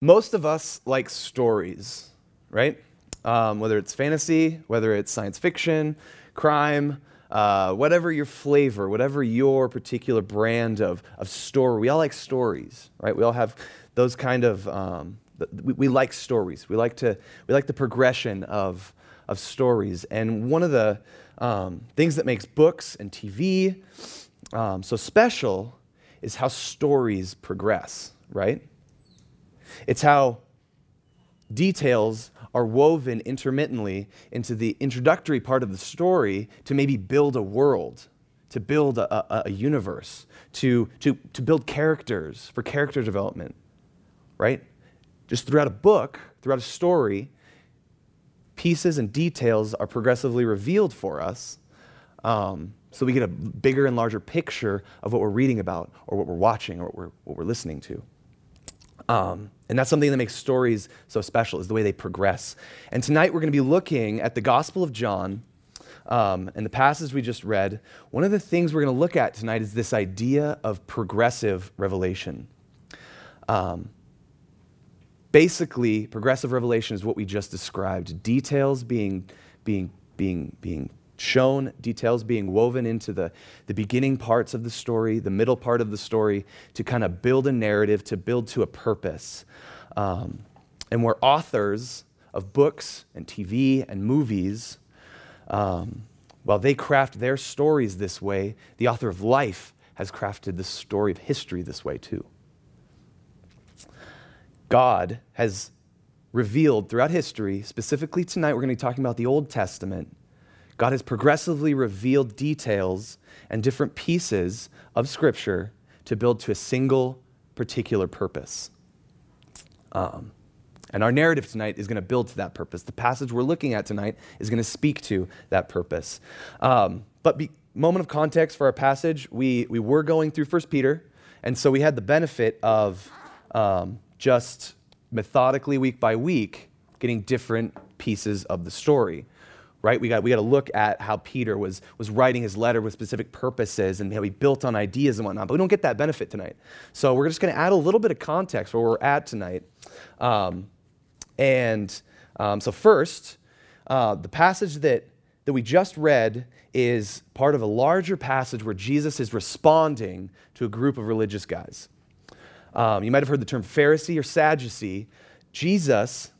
most of us like stories, right? Um, whether it's fantasy, whether it's science fiction, crime, uh, whatever your flavor, whatever your particular brand of, of story, we all like stories, right? We all have those kind of, um, we, we, like stories. We like, to, we like the progression of, of stories. And one of the um, things that makes books and TV um, so special is how stories progress, right? It's how details are woven intermittently into the introductory part of the story to maybe build a world, to build a, a, a universe, to, to, to build characters for character development, right? Just throughout a book, throughout a story, pieces and details are progressively revealed for us um, so we get a bigger and larger picture of what we're reading about or what we're watching or what we're, what we're listening to. Um, and that's something that makes stories so special is the way they progress. And tonight we're going to be looking at the Gospel of John um, and the passage we just read. One of the things we're going to look at tonight is this idea of progressive revelation. Um, basically, progressive revelation is what we just described: details being being being being shown, details being woven into the, the beginning parts of the story, the middle part of the story, to kind of build a narrative, to build to a purpose. Um, and we're authors of books and TV and movies. Um, while they craft their stories this way, the author of life has crafted the story of history this way too. God has revealed throughout history, specifically tonight, we're going to be talking about the Old Testament God has progressively revealed details and different pieces of Scripture to build to a single particular purpose. Um, and our narrative tonight is going to build to that purpose. The passage we're looking at tonight is going to speak to that purpose. Um, but be, moment of context for our passage, we, we were going through 1 Peter, and so we had the benefit of um, just methodically, week by week, getting different pieces of the story right? We got, we got to look at how Peter was, was writing his letter with specific purposes and how he built on ideas and whatnot, but we don't get that benefit tonight. So we're just going to add a little bit of context where we're at tonight. Um, and um, so, first, uh, the passage that, that we just read is part of a larger passage where Jesus is responding to a group of religious guys. Um, you might have heard the term Pharisee or Sadducee. Jesus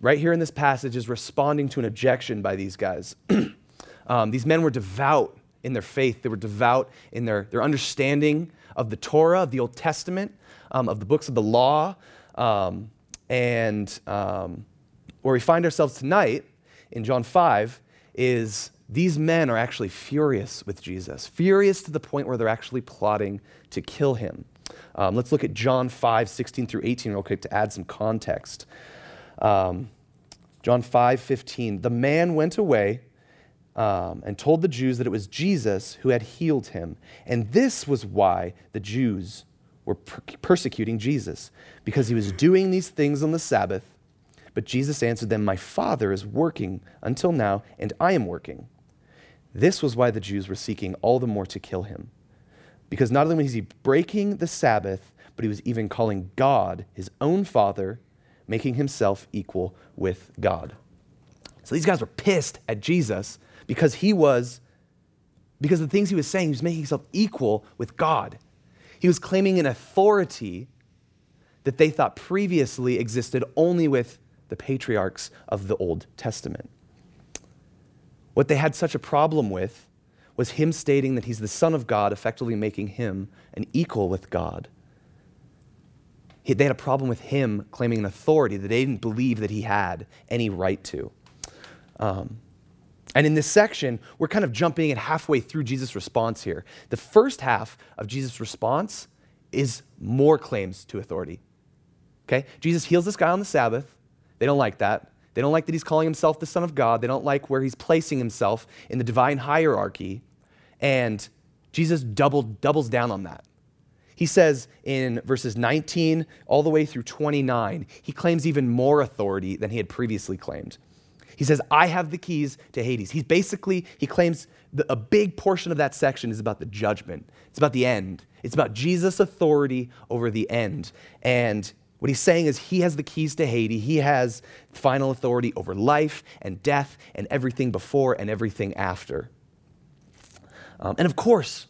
right here in this passage, is responding to an objection by these guys. um, these men were devout in their faith, they were devout in their, their understanding of the Torah, of the Old Testament, um, of the books of the law. Um, and um, where we find ourselves tonight in John 5 is these men are actually furious with Jesus, furious to the point where they're actually plotting to kill him. Um, let's look at John 5, 16 through 18, real quick, to add some context. Um, John 5 15. The man went away um, and told the Jews that it was Jesus who had healed him. And this was why the Jews were per- persecuting Jesus, because he was doing these things on the Sabbath. But Jesus answered them, My Father is working until now, and I am working. This was why the Jews were seeking all the more to kill him. Because not only was he breaking the Sabbath, but he was even calling God his own Father making himself equal with God. So these guys were pissed at Jesus because he was, because the things he was saying, he was making himself equal with God. He was claiming an authority that they thought previously existed only with the patriarchs of the Old Testament. What they had such a problem with was him stating that he's the Son of God, effectively making him an equal with God he, they had a problem with him claiming an authority that they didn't believe that he had any right to. Um, and in this section, we're kind of jumping at halfway through Jesus' response here. The first half of Jesus' response is more claims to authority. Okay? Jesus heals this guy on the Sabbath. They don't like that. They don't like that he's calling himself the Son of God. They don't like where he's placing himself in the divine hierarchy. And Jesus double, doubles down on that. He says in verses 19 all the way through 29, he claims even more authority than he had previously claimed. He says, I have the keys to Hades. He's basically, he claims the, a big portion of that section is about the judgment, it's about the end, it's about Jesus' authority over the end. And What he's saying is he has the keys to Hades. He has final authority over life and death and everything before and everything after. Um, and of course,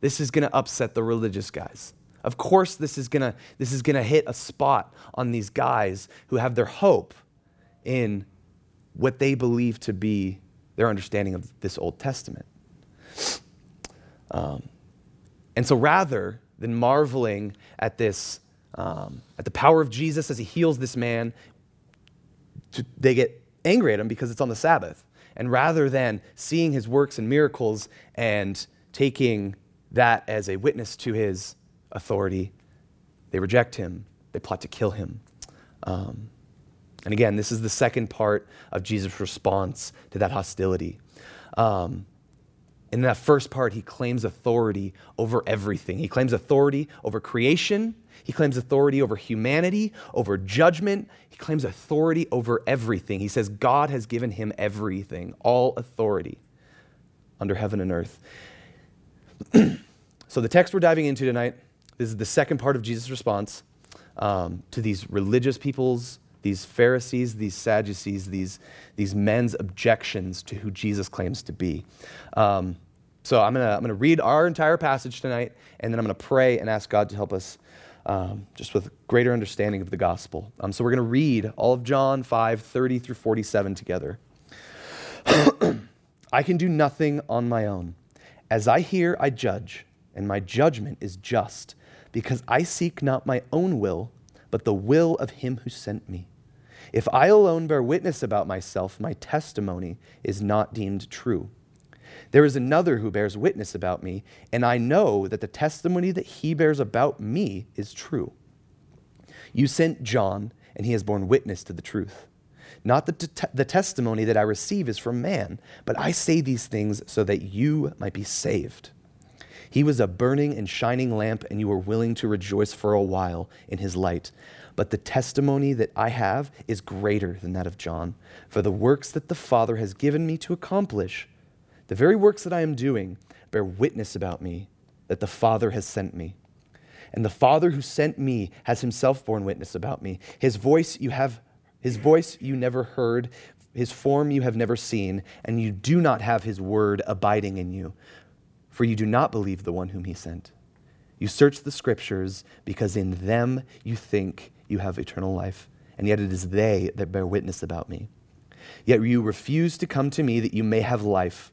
this is going to upset the religious guys. Of course, this is going to this is going to hit a spot on these guys who have their hope in what they believe to be their understanding of this Old Testament. Um, and so, rather than marveling at this, um, at the power of Jesus as he heals this man, to, they get angry at him because it's on the Sabbath. And rather than seeing his works and miracles and taking that as a witness to his authority, they reject him. They plot to kill him. Um, and again, this is the second part of Jesus' response to that hostility. Um, in that first part, he claims authority over everything. He claims authority over creation. He claims authority over humanity, over judgment. He claims authority over everything. He says God has given him everything, all authority under heaven and earth. so, the text we're diving into tonight, this is the second part of Jesus' response um, to these religious people's, these Pharisees, these Sadducees, these, these men's objections to who Jesus claims to be. Um, so I'm to I'm gonna read our entire passage tonight, and then I'm to pray and ask God to help us um, just with greater understanding of the gospel. Um, so we're going to read all of John 5 30 through 47 together. I can do nothing on my own. As I hear, I judge, and my judgment is just, because I seek not my own will, but the will of him who sent me. If I alone bear witness about myself, my testimony is not deemed true. There is another who bears witness about me, and I know that the testimony that he bears about me is true. You sent John, and he has borne witness to the truth. Not the, the testimony that I receive is from man, but I say these things so that you might be saved. He was a burning and shining lamp, and you were willing to rejoice for a while in his light. But the testimony that I have is greater than that of John. For the works that the Father has given me to accomplish, the very works that I am doing, bear witness about me that the Father has sent me. And the Father who sent me has himself borne witness about me. His voice you have his voice you never heard, his form you have never seen, and you do not have his word abiding in you, for you do not believe the one whom he sent. You search the scriptures because in them you think you have eternal life, and yet it is they that bear witness about me. Yet you refuse to come to me that you may have life.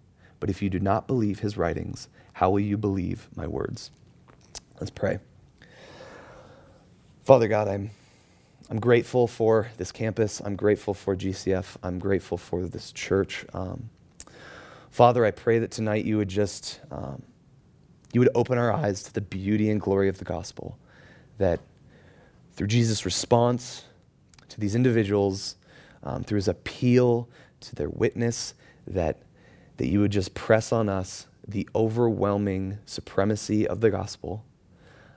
But if you do not believe his writings, how will you believe my words? Let's pray. Father God, I'm, I'm grateful for this campus. I'm grateful for GCF. I'm grateful for this church. Um, Father, I pray that tonight you would just um, you would open our eyes to the beauty and glory of the gospel. That through Jesus' response to these individuals, um, through his appeal to their witness, that that you would just press on us the overwhelming supremacy of the gospel,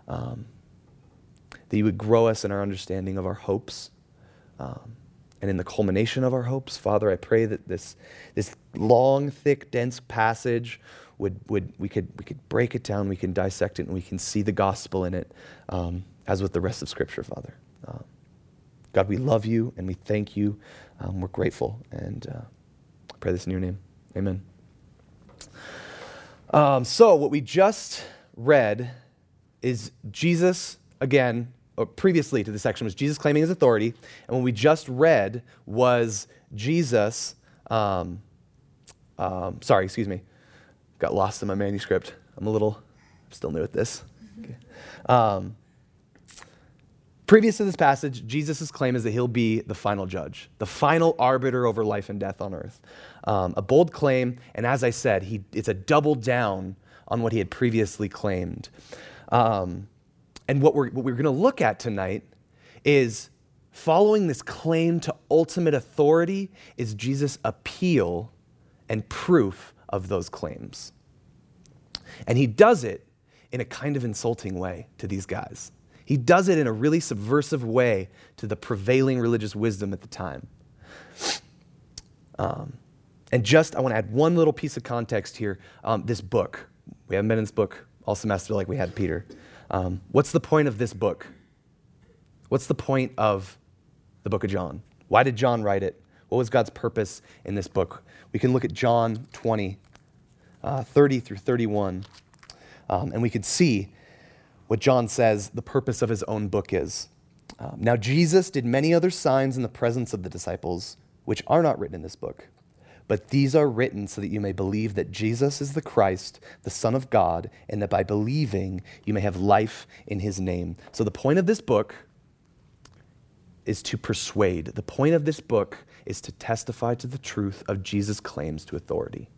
um, that you would grow us in our understanding of our hopes. Um, and in the culmination of our hopes, Father, I pray that this, this long, thick, dense passage would, would we, could, we could break it down, we can dissect it, and we can see the gospel in it, um, as with the rest of Scripture, Father. Um, God, we love you and we thank you. Um, we're grateful. And uh, I pray this in your name. Amen. Um, so, what we just read is Jesus, again, or previously to the section, was Jesus claiming his authority. And what we just read was Jesus, um, um, sorry, excuse me, got lost in my manuscript. I'm a little, still new at this. Okay. Um, Previous to this passage, Jesus' claim is that he'll be the final judge, the final arbiter over life and death on earth. Um, a bold claim, and as I said, he, it's a double down on what he had previously claimed. Um, and what we're, what we're going to look at tonight is following this claim to ultimate authority is Jesus' appeal and proof of those claims. And he does it in a kind of insulting way to these guys. He does it in a really subversive way to the prevailing religious wisdom at the time. Um, and just, I want to add one little piece of context here. Um, this book, we haven't been in this book all semester like we had Peter. Um, what's the point of this book? What's the point of the book of John? Why did John write it? What was God's purpose in this book? We can look at John 20, uh, 30 through 31, um, and we could see what John says the purpose of his own book is. Um, now, Jesus did many other signs in the presence of the disciples, which are not written in this book. But these are written so that you may believe that Jesus is the Christ, the Son of God, and that by believing you may have life in his name. So, the point of this book is to persuade. The point of this book is to testify to the truth of Jesus' claims to authority.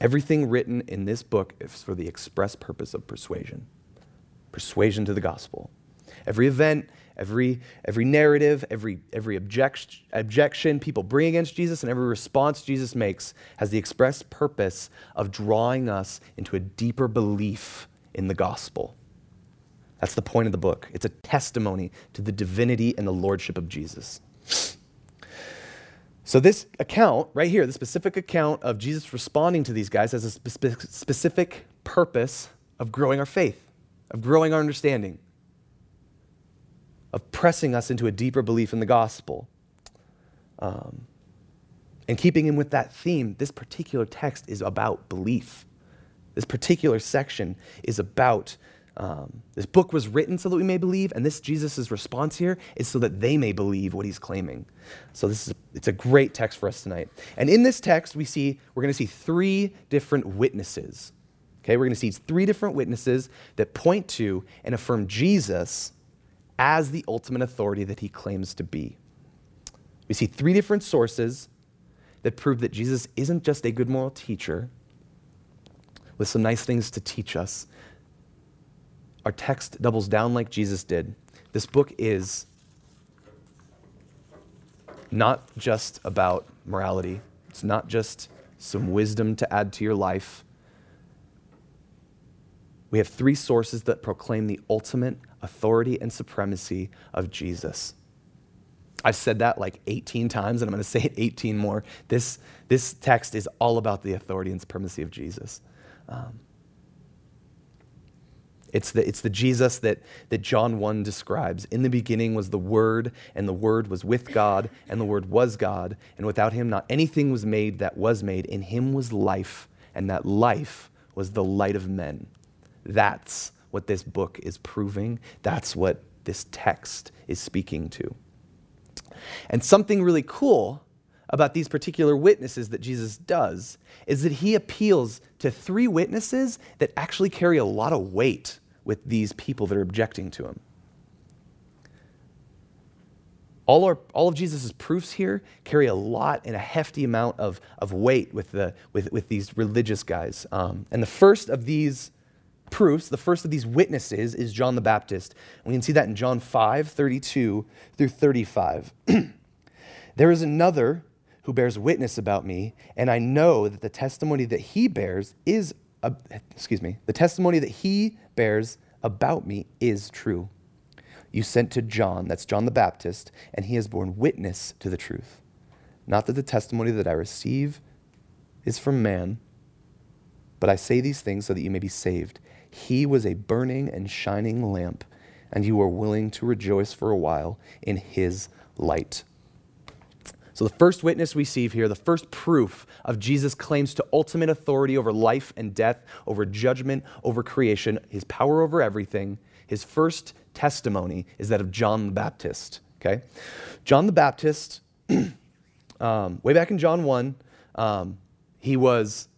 Everything written in this book is for the express purpose of persuasion persuasion to the gospel. Every event, every, every narrative, every, every object, objection people bring against Jesus, and every response Jesus makes has the express purpose of drawing us into a deeper belief in the gospel. That's the point of the book. It's a testimony to the divinity and the lordship of Jesus. So, this account right here, the specific account of Jesus responding to these guys, has a spe- specific purpose of growing our faith, of growing our understanding, of pressing us into a deeper belief in the gospel. Um, and keeping in with that theme, this particular text is about belief. This particular section is about um, this book was written so that we may believe, and this Jesus' response here is so that they may believe what he's claiming. So this is a, it's a great text for us tonight. And in this text, we see we're going to see three different witnesses. Okay, we're going to see three different witnesses that point to and affirm Jesus as the ultimate authority that he claims to be. We see three different sources that prove that Jesus isn't just a good moral teacher with some nice things to teach us, our text doubles down like Jesus did. This book is not just about morality, it's not just some wisdom to add to your life. We have three sources that proclaim the ultimate authority and supremacy of Jesus. I've said that like 18 times, and I'm going to say it 18 more. This, this text is all about the authority and supremacy of Jesus. Um, it's the, it's the Jesus that, that John 1 describes. In the beginning was the Word, and the Word was with God, and the Word was God. And without him, not anything was made that was made. In him was life, and that life was the light of men. That's what this book is proving. That's what this text is speaking to. And something really cool about these particular witnesses that Jesus does is that he appeals to three witnesses that actually carry a lot of weight with these people that are objecting to him. All, our, all of Jesus' proofs here carry a lot and a hefty amount of, of weight with, the, with, with these religious guys. Um, and the first of these proofs, the first of these witnesses, is John the Baptist. We can see that in John 5 32 through 35. there is another who bears witness about me, and I know that the testimony that he bears is, excuse me, the testimony that he bears about me is true. You sent to John, that's John the Baptist, and he has borne witness to the truth. Not that the testimony that I receive is from man, but I say these things so that you may be saved. He was a burning and shining lamp, and you are willing to rejoice for a while in his light. So, the first witness we see here, the first proof of Jesus' claims to ultimate authority over life and death, over judgment, over creation, his power over everything, his first testimony is that of John the Baptist. Okay? John the Baptist, um, way back in John 1, um, he was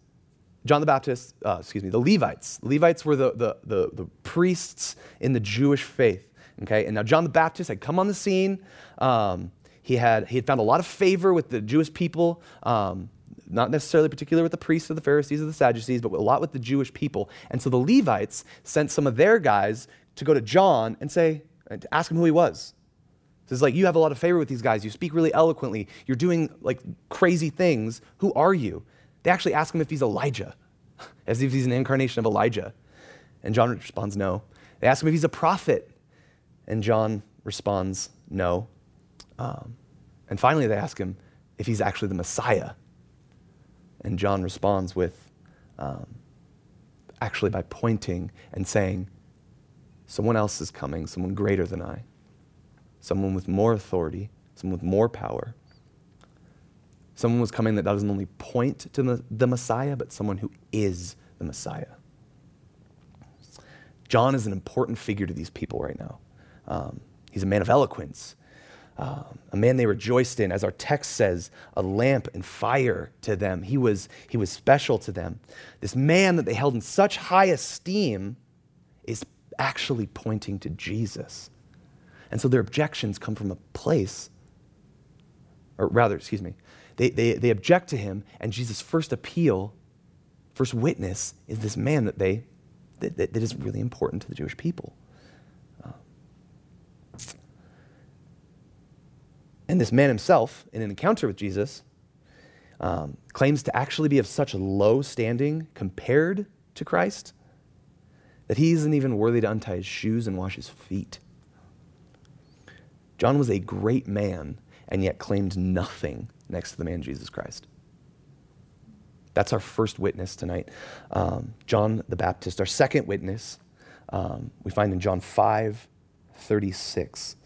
John the Baptist, uh, excuse me, the Levites. Levites were the, the, the, the, priests in the Jewish faith. Okay, and now John the Baptist had come on the scene. Um, he had, he had found a lot of favor with the Jewish people, um, not necessarily particular with the priests or the Pharisees or the Sadducees, but a lot with the Jewish people. And so the Levites sent some of their guys to go to John and say, and to ask him who he was. It's like, you have a lot of favor with these guys. You speak really eloquently. You're doing like crazy things. Who are you? They actually ask him if he's Elijah, as if he's an incarnation of Elijah. And John responds, no. They ask him if he's a prophet. And John responds, no. Um, and finally, they ask him if he's actually the Messiah. And John responds with, um, actually, by pointing and saying, someone else is coming, someone greater than I someone with more authority, someone with more power. Someone was coming that doesn't only point to the Messiah, but someone who is the Messiah. John is an important figure to these people right now. Um, he's a man of eloquence, uh, a man they rejoiced in. As our text says, a lamp and fire to them. He was, he was special to them. This man that they held in such high esteem is actually pointing to Jesus. And so their objections come from a place, or rather, excuse me, they, they, they object to him, and Jesus' first appeal, first witness, is this man that they that, that, that is really important to the Jewish people. Uh, and this man himself, in an encounter with Jesus, um, claims to actually be of such low standing compared to Christ that he isn't even worthy to untie his shoes and wash his feet. John was a great man and yet claimed nothing next to the man Jesus Christ. That's our first witness tonight, um, John the Baptist. Our second witness um, we find in John 5 36.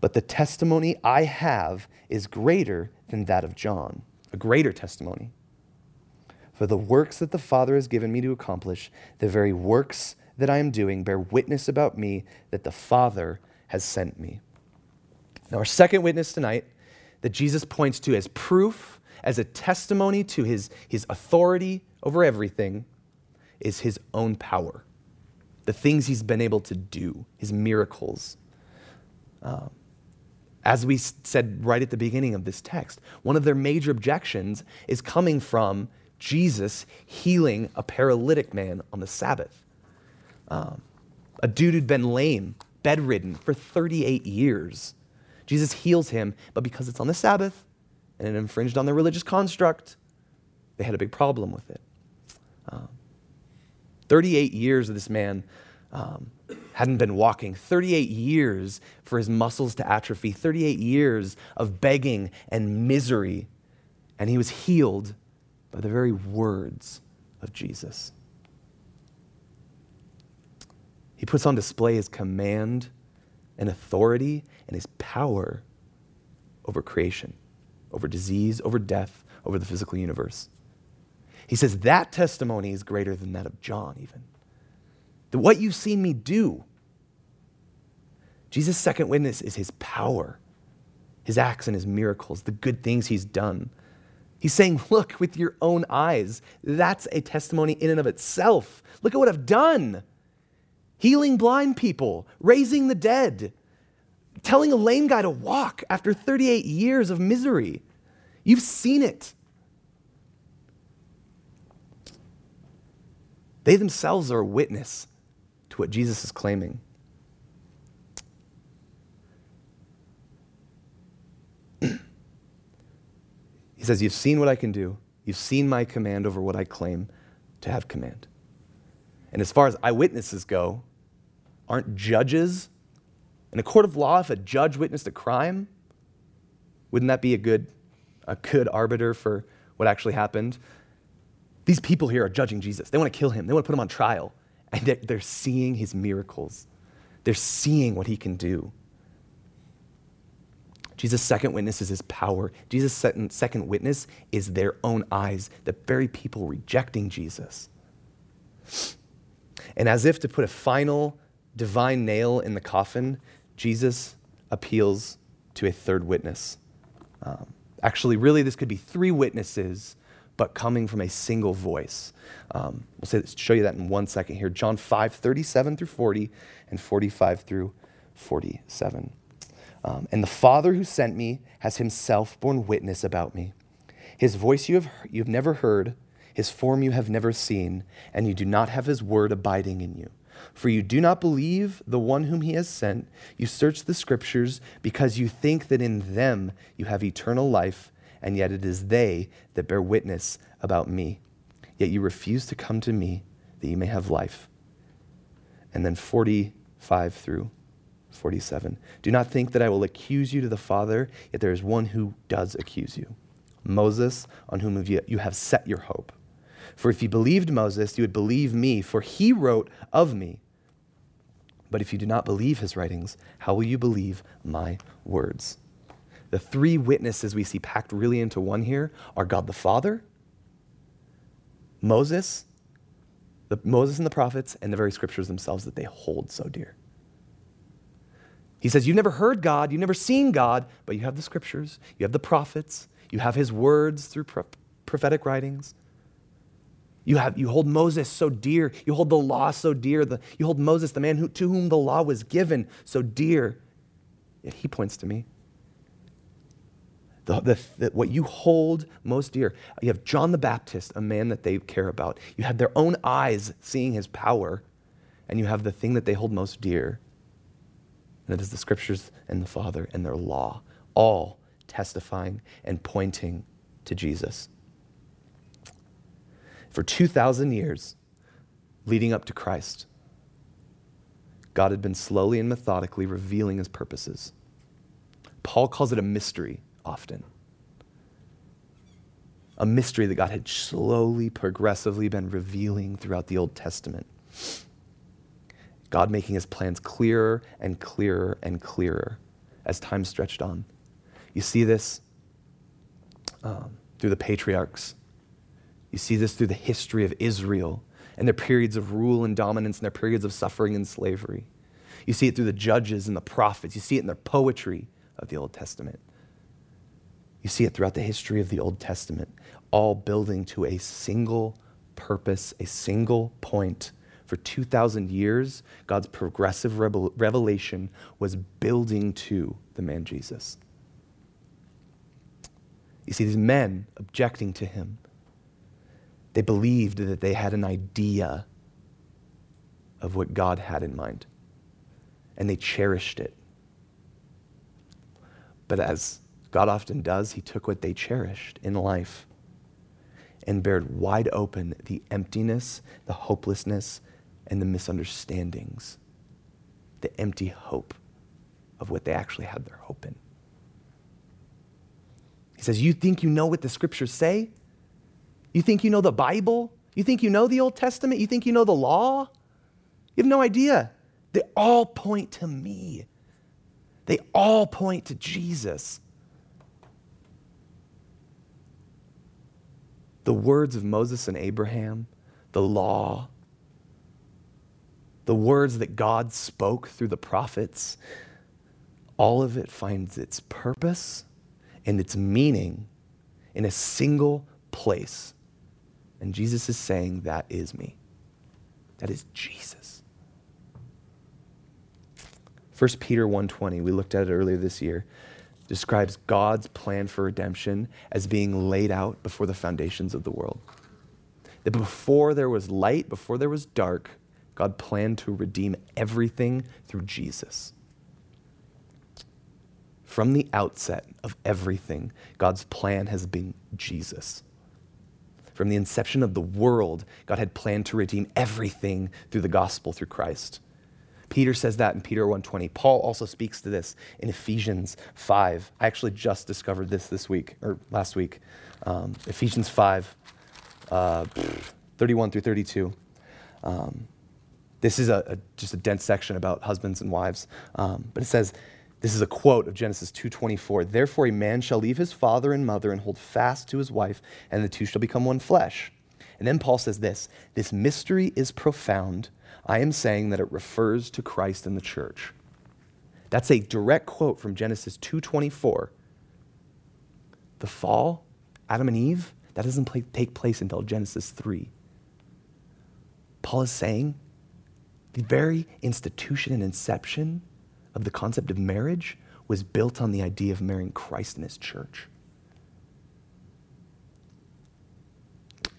But the testimony I have is greater than that of John, a greater testimony. For the works that the Father has given me to accomplish, the very works that I am doing, bear witness about me that the Father has sent me. Now, our second witness tonight that Jesus points to as proof, as a testimony to his, his authority over everything, is his own power. The things he's been able to do, his miracles. Um, as we said right at the beginning of this text, one of their major objections is coming from Jesus healing a paralytic man on the Sabbath. Um, a dude who'd been lame, bedridden for 38 years. Jesus heals him, but because it's on the Sabbath and it infringed on their religious construct, they had a big problem with it. Um, 38 years of this man um, hadn't been walking, 38 years for his muscles to atrophy, 38 years of begging and misery, and he was healed by the very words of Jesus. He puts on display his command and authority and his power over creation, over disease, over death, over the physical universe. He says that testimony is greater than that of John, even. That what you've seen me do, Jesus' second witness is his power, his acts and his miracles, the good things he's done. He's saying, Look with your own eyes. That's a testimony in and of itself. Look at what I've done healing blind people, raising the dead, telling a lame guy to walk after 38 years of misery. You've seen it. They themselves are a witness to what Jesus is claiming. he says, You've seen what I can do. You've seen my command over what I claim to have command. And as far as eyewitnesses go, aren't judges in a court of law, if a judge witnessed a crime, wouldn't that be a good, a good arbiter for what actually happened? These people here are judging Jesus. They want to kill him, they want to put him on trial. And they're, they're seeing his miracles, they're seeing what he can do. Jesus' second witness is his power. Jesus' second, second witness is their own eyes, the very people rejecting Jesus. And as if to put a final divine nail in the coffin, Jesus appeals to a third witness. Um, actually, really, this could be three witnesses, but coming from a single voice. Um, we'll say, show you that in one second here. John 5, 37 through 40, and 45 through 47. Um, and the Father who sent me has himself borne witness about me. His voice you have, you've never heard, his form you have never seen, and you do not have his word abiding in you For you do not believe the one whom he has sent. You search the scriptures because you think that in them you have eternal life, and yet it is they that bear witness about me. Yet you refuse to come to me that you may have life. And then 45 through 47. Do not think that I will accuse you to the Father, yet there is one who does accuse you Moses, on whom you have set your hope. For if you believed Moses, you would believe me, for he wrote of me. But if you do not believe his writings, how will you believe my words? The three witnesses we see packed really into one here are God the Father, Moses, the, Moses and the prophets, and the very scriptures themselves that they hold so dear. He says, You've never heard God, you've never seen God, but you have the scriptures, you have the prophets, you have his words through pro- prophetic writings. You, have, you hold Moses so dear. You hold the law so dear. The, you hold Moses, the man who, to whom the law was given, so dear. Yet he points to me. The, the, the, what you hold most dear. You have John the Baptist, a man that they care about. You have their own eyes seeing his power, and you have the thing that they hold most dear. And it is the scriptures and the Father and their law, all testifying and pointing to Jesus. For 2,000 years leading up to Christ, God had been slowly and methodically revealing his purposes. Paul calls it a mystery often. A mystery that God had slowly, progressively been revealing throughout the Old Testament. God making his plans clearer and clearer and clearer as time stretched on. You see this um, through the patriarchs you see this through the history of Israel and their periods of rule and dominance and their periods of suffering and slavery. You see it through the judges and the prophets. You see it in the poetry of the Old Testament. You see it throughout the history of the Old Testament, all building to a single purpose, a single point. For 2,000 years, God's progressive revelation was building to the man Jesus. You see these men objecting to him, they believed that they had an idea of what God had in mind, and they cherished it. But as God often does, He took what they cherished in life and bared wide open the emptiness, the hopelessness, and the misunderstandings, the empty hope of what they actually had their hope in. He says, You think you know what the scriptures say? You think you know the Bible? You think you know the Old Testament? You think you know the law? You have no idea. They all point to me. They all point to Jesus. The words of Moses and Abraham, the law, the words that God spoke through the prophets, all of it finds its purpose and its meaning in a single place and Jesus is saying, That is me. That is Jesus. 1 Peter 1:20, we looked at it earlier this year, describes God's plan for redemption as being laid out before the foundations of the world. That before there was light, before there was dark, God planned to redeem everything through Jesus. From the outset of everything, God's plan has been Jesus. From the inception of the world, God had planned to redeem everything through the gospel, through Christ. Peter says that in Peter 1:20. Paul also speaks to this in Ephesians 5. I actually just discovered this this week or last week. Um, Ephesians 5, uh, 31 through 32. Um, this is a, a, just a dense section about husbands and wives, um, but it says, this is a quote of Genesis 2:24. Therefore a man shall leave his father and mother and hold fast to his wife, and the two shall become one flesh. And then Paul says this, this mystery is profound. I am saying that it refers to Christ and the church. That's a direct quote from Genesis 2:24. The fall, Adam and Eve, that doesn't play, take place until Genesis 3. Paul is saying the very institution and inception of the concept of marriage was built on the idea of marrying Christ and his church.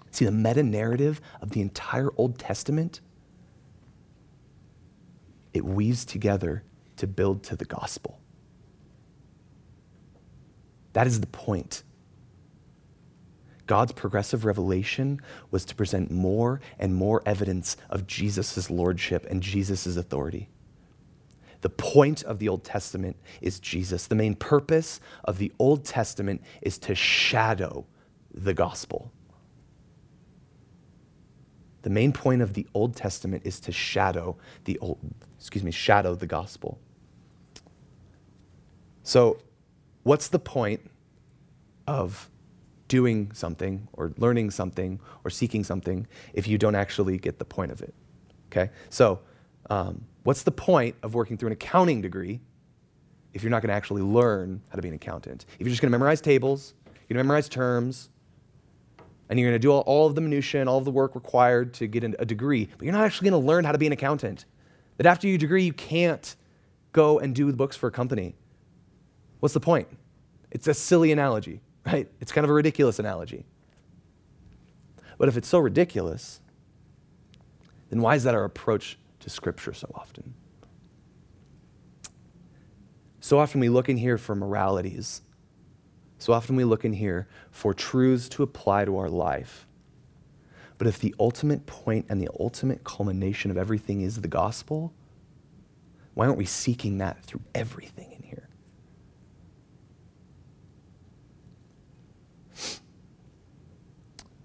See, the meta narrative of the entire Old Testament it weaves together to build to the gospel. That is the point. God's progressive revelation was to present more and more evidence of Jesus' lordship and Jesus' authority. The point of the Old Testament is Jesus. The main purpose of the Old Testament is to shadow the gospel. The main point of the Old Testament is to shadow the old, excuse me, shadow the gospel. So, what's the point of doing something or learning something or seeking something if you don't actually get the point of it? Okay? So, um, what's the point of working through an accounting degree if you're not going to actually learn how to be an accountant? If you're just going to memorize tables, you're going to memorize terms, and you're going to do all, all, of the minutiae and all of the work required to get a degree, but you're not actually going to learn how to be an accountant. That after your degree, you can't go and do the books for a company. What's the point? It's a silly analogy, right? It's kind of a ridiculous analogy. But if it's so ridiculous, then why is that our approach to Scripture so often? So often we look in here for moralities so often we look in here for truths to apply to our life. But if the ultimate point and the ultimate culmination of everything is the gospel, why aren't we seeking that through everything in here?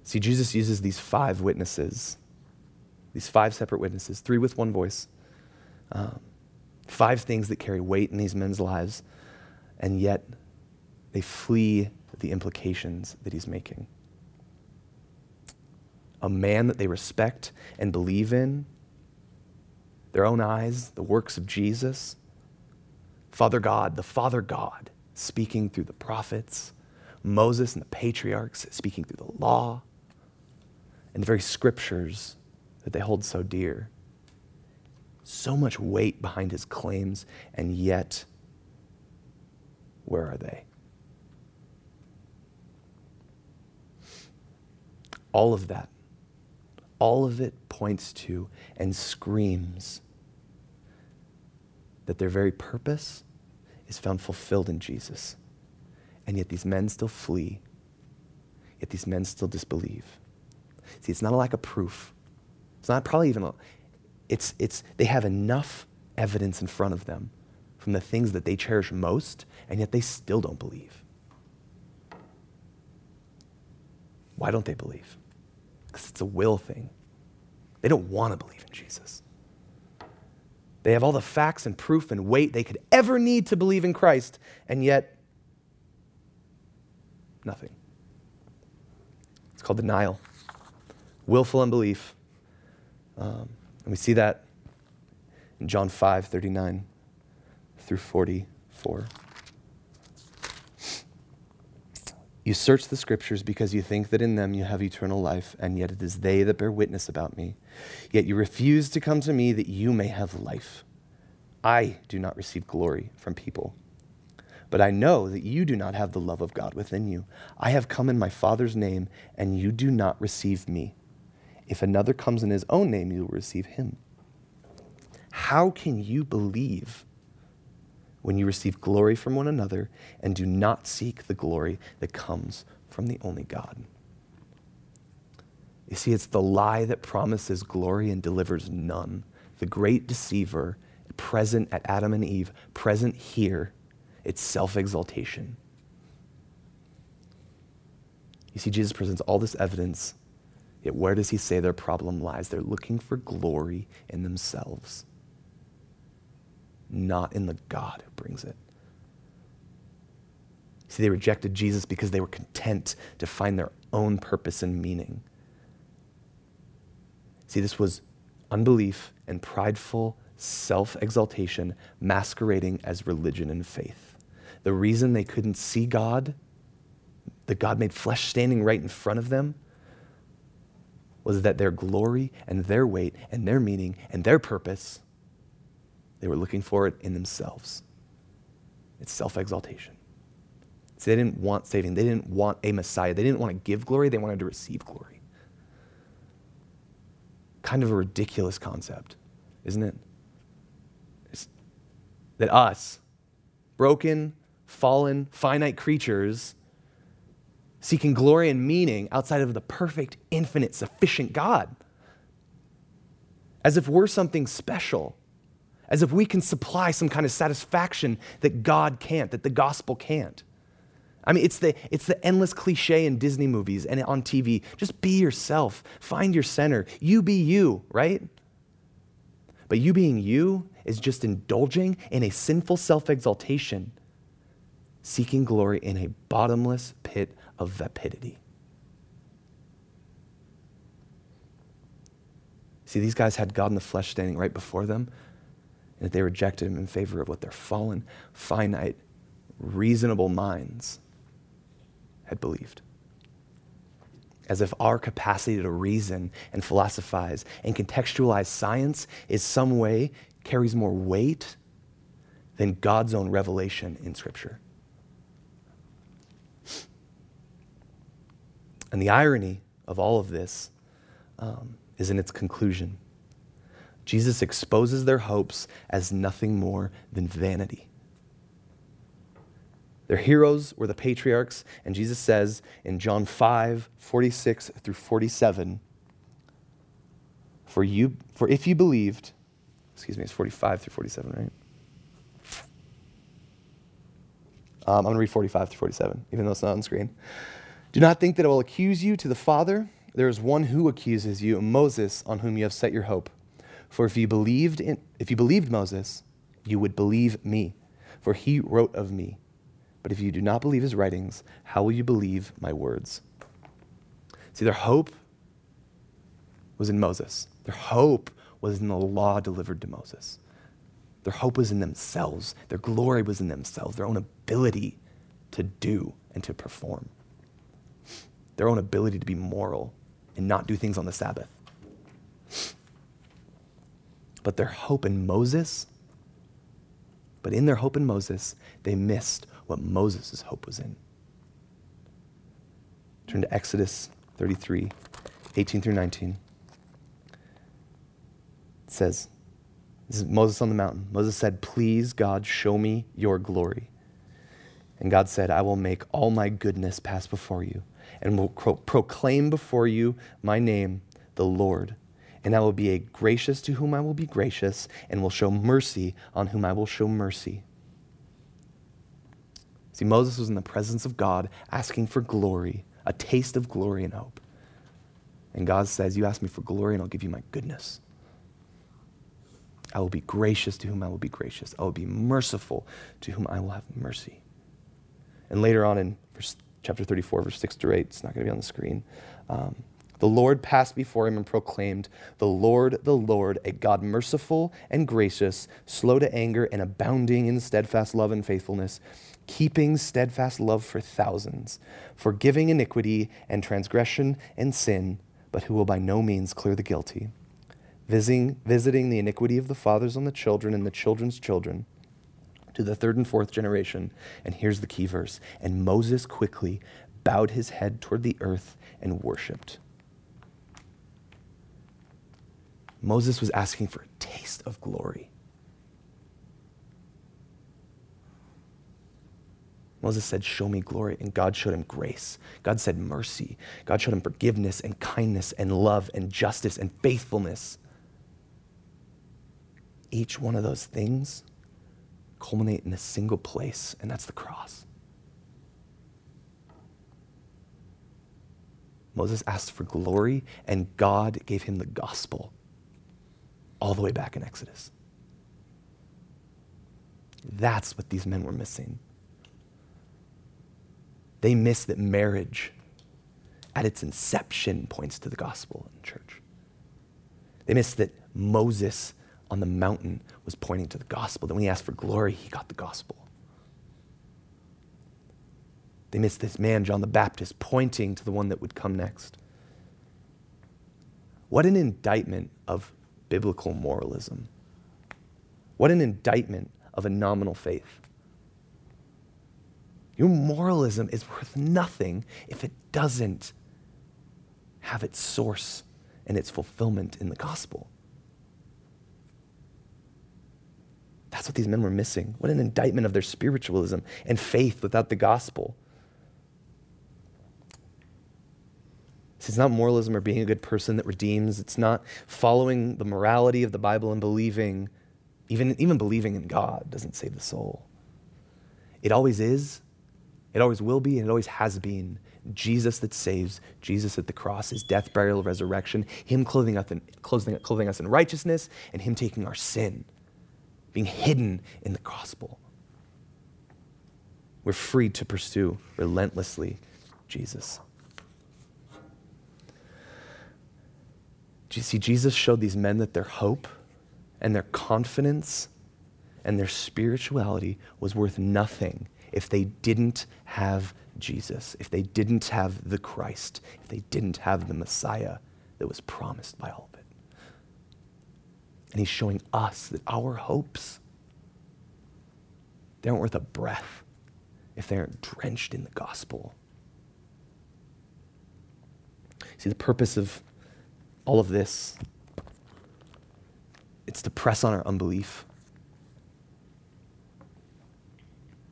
See, Jesus uses these five witnesses, these five separate witnesses, three with one voice, um, five things that carry weight in these men's lives, and yet they flee the implications that he's making. A man that they respect and believe in, their own eyes, the works of Jesus, Father God, the Father God, speaking through the prophets, Moses and the patriarchs speaking through the law, and the very scriptures that they hold so dear. So much weight behind his claims, and yet, where are they? All of that, all of it points to and screams that their very purpose is found fulfilled in Jesus. And yet these men still flee, yet these men still disbelieve. See, it's not a lack of proof. It's not probably even a, it's, it's, they have enough evidence in front of them from the things that they cherish most, and yet they still don't believe. Why don't they believe? Because it's a will thing. They don't want to believe in Jesus. They have all the facts and proof and weight they could ever need to believe in Christ, and yet, nothing. It's called denial, willful unbelief. Um, and we see that in John 5 39 through 44. You search the scriptures because you think that in them you have eternal life, and yet it is they that bear witness about me. Yet you refuse to come to me that you may have life. I do not receive glory from people. But I know that you do not have the love of God within you. I have come in my Father's name, and you do not receive me. If another comes in his own name, you will receive him. How can you believe when you receive glory from one another and do not seek the glory that comes from the only God. You see, it's the lie that promises glory and delivers none. The great deceiver, present at Adam and Eve, present here, it's self exaltation. You see, Jesus presents all this evidence, yet where does he say their problem lies? They're looking for glory in themselves not in the God who brings it. See, they rejected Jesus because they were content to find their own purpose and meaning. See, this was unbelief and prideful self exaltation masquerading as religion and faith. The reason they couldn't see God, the God made flesh standing right in front of them, was that their glory and their weight and their meaning and their purpose they were looking for it in themselves. It's self exaltation. So they didn't want saving. They didn't want a Messiah. They didn't want to give glory. They wanted to receive glory. Kind of a ridiculous concept, isn't it? that us, broken, fallen, finite creatures, seeking glory and meaning outside of the perfect, infinite, sufficient God. As if we're something special, as if we can supply some kind of satisfaction that God can't, that the gospel can't. I mean, it's the, it's the endless cliche in Disney movies and on TV. Just be yourself, find your center. You be you, right? But you being you is just indulging in a sinful self exaltation, seeking glory in a bottomless pit of vapidity. See, these guys had God in the flesh standing right before them, and they rejected him in favor of what their fallen, finite, reasonable minds had believed. As if our capacity to reason and philosophize and contextualize science is some way carries more weight than God's own revelation in Scripture. And the irony of all of this um, is in its conclusion. Jesus exposes their hopes as nothing more than vanity. Their heroes were the patriarchs, and Jesus says in John 5 46 through 47, for, you, for if you believed, excuse me, it's 45 through 47, right? Um, I'm going to read 45 through 47, even though it's not on screen. Do not think that I will accuse you to the Father. There is one who accuses you, Moses, on whom you have set your hope. For if you believed in, if you believed Moses, you would believe me, for he wrote of me. But if you do not believe his writings, how will you believe my words? See, their hope was in Moses. Their hope was in the law delivered to Moses. Their hope was in themselves. Their glory was in themselves, their own ability to do and to perform their own ability to be moral and not do things on the Sabbath. But their hope in Moses, but in their hope in Moses, they missed what Moses' hope was in. Turn to Exodus 33, 18 through 19. It says, This is Moses on the mountain. Moses said, Please, God, show me your glory. And God said, I will make all my goodness pass before you and will pro- proclaim before you my name, the Lord. And I will be a gracious to whom I will be gracious, and will show mercy on whom I will show mercy. See, Moses was in the presence of God asking for glory, a taste of glory and hope. And God says, You ask me for glory, and I'll give you my goodness. I will be gracious to whom I will be gracious. I will be merciful to whom I will have mercy. And later on in verse chapter 34, verse 6 to 8. It's not going to be on the screen. Um, the Lord passed before him and proclaimed, The Lord, the Lord, a God merciful and gracious, slow to anger and abounding in steadfast love and faithfulness, keeping steadfast love for thousands, forgiving iniquity and transgression and sin, but who will by no means clear the guilty, visiting, visiting the iniquity of the fathers on the children and the children's children to the third and fourth generation. And here's the key verse And Moses quickly bowed his head toward the earth and worshiped. Moses was asking for a taste of glory. Moses said, Show me glory. And God showed him grace. God said, Mercy. God showed him forgiveness and kindness and love and justice and faithfulness. Each one of those things culminate in a single place, and that's the cross. Moses asked for glory, and God gave him the gospel all the way back in Exodus. That's what these men were missing. They missed that marriage, at its inception, points to the gospel in church. They missed that Moses on the mountain was pointing to the gospel. That when he asked for glory, he got the gospel. They missed this man, John the Baptist, pointing to the one that would come next. What an indictment of biblical moralism. What an indictment of a nominal faith. Your moralism is worth nothing if it doesn't have its source and its fulfillment in the gospel. That's what these men were missing. What an indictment of their spiritualism and faith without the gospel. It's not moralism or being a good person that redeems. It's not following the morality of the Bible and believing, even, even believing in God doesn't save the soul. It always is, it always will be, and it always has been. Jesus that saves, Jesus at the cross, his death, burial, resurrection, him clothing in, clothing, clothing us in righteousness, and him taking our sin, being hidden in the gospel. We're free to pursue relentlessly Jesus. Do you see, Jesus showed these men that their hope and their confidence and their spirituality was worth nothing if they didn't have Jesus, if they didn't have the Christ, if they didn't have the Messiah that was promised by all. And he's showing us that our hopes, they aren't worth a breath if they aren't drenched in the gospel. See, the purpose of all of this, it's to press on our unbelief.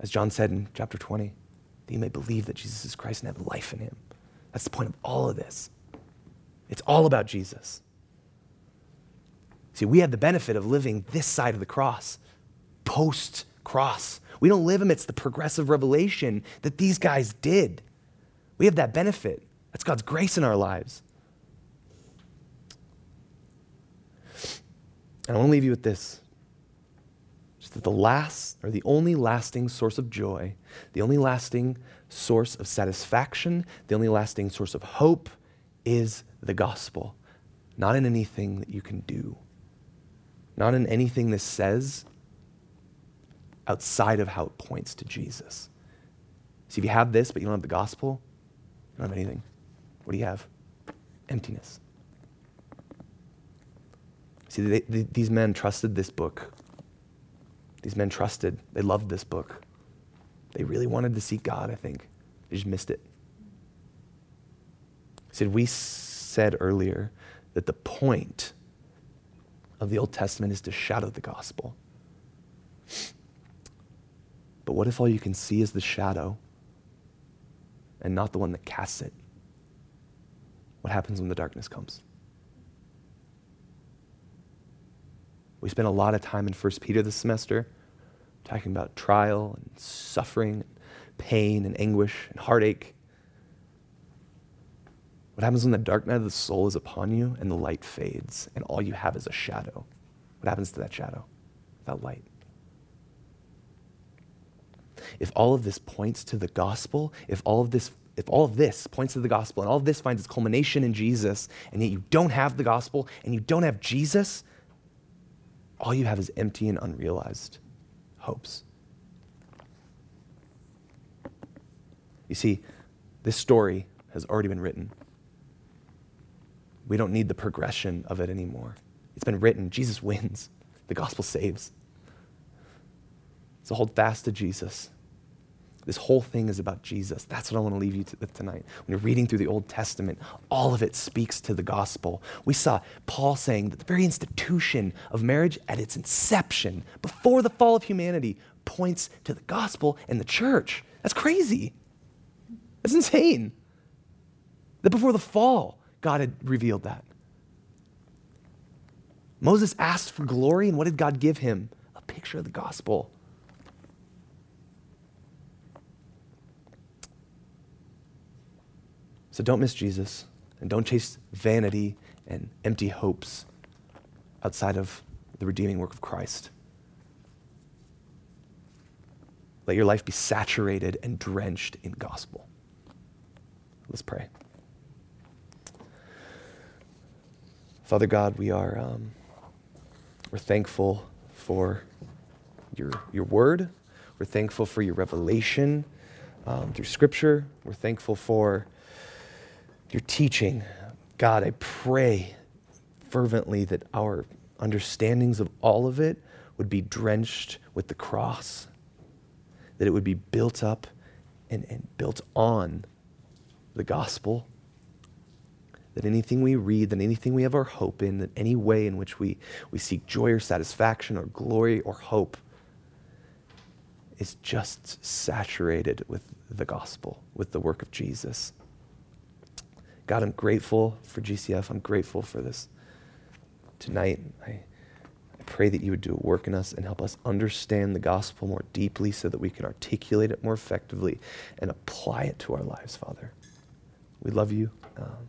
As John said in chapter 20, that you may believe that Jesus is Christ and have life in him. That's the point of all of this. It's all about Jesus. See, we have the benefit of living this side of the cross, post cross. We don't live amidst the progressive revelation that these guys did. We have that benefit. That's God's grace in our lives. And I want to leave you with this. Just that the last, or the only lasting source of joy, the only lasting source of satisfaction, the only lasting source of hope is the gospel. Not in anything that you can do, not in anything this says outside of how it points to Jesus. See, if you have this, but you don't have the gospel, you don't have anything. What do you have? Emptiness. See, they, they, these men trusted this book. These men trusted, they loved this book. They really wanted to seek God, I think. They just missed it. See, we said earlier that the point of the Old Testament is to shadow the gospel. But what if all you can see is the shadow and not the one that casts it? What happens when the darkness comes? We spent a lot of time in 1 Peter this semester talking about trial and suffering, and pain and anguish and heartache. What happens when the dark night of the soul is upon you and the light fades and all you have is a shadow? What happens to that shadow without light? If all of this points to the gospel, if all of this if all of this points to the gospel and all of this finds its culmination in Jesus, and yet you don't have the gospel and you don't have Jesus, all you have is empty and unrealized hopes. You see, this story has already been written. We don't need the progression of it anymore. It's been written. Jesus wins, the gospel saves. So hold fast to Jesus. This whole thing is about Jesus. That's what I want to leave you with tonight. When you're reading through the Old Testament, all of it speaks to the gospel. We saw Paul saying that the very institution of marriage at its inception, before the fall of humanity, points to the gospel and the church. That's crazy. That's insane. That before the fall, God had revealed that. Moses asked for glory, and what did God give him? A picture of the gospel. So don't miss Jesus and don't chase vanity and empty hopes outside of the redeeming work of Christ. Let your life be saturated and drenched in gospel. Let's pray. Father God, we are um, we're thankful for your your word. We're thankful for your revelation um, through Scripture. We're thankful for your teaching. God, I pray fervently that our understandings of all of it would be drenched with the cross, that it would be built up and, and built on the gospel. That anything we read, that anything we have our hope in, that any way in which we, we seek joy or satisfaction or glory or hope is just saturated with the gospel, with the work of Jesus. God, I'm grateful for GCF. I'm grateful for this tonight. I, I pray that you would do a work in us and help us understand the gospel more deeply so that we can articulate it more effectively and apply it to our lives, Father. We love you. Um,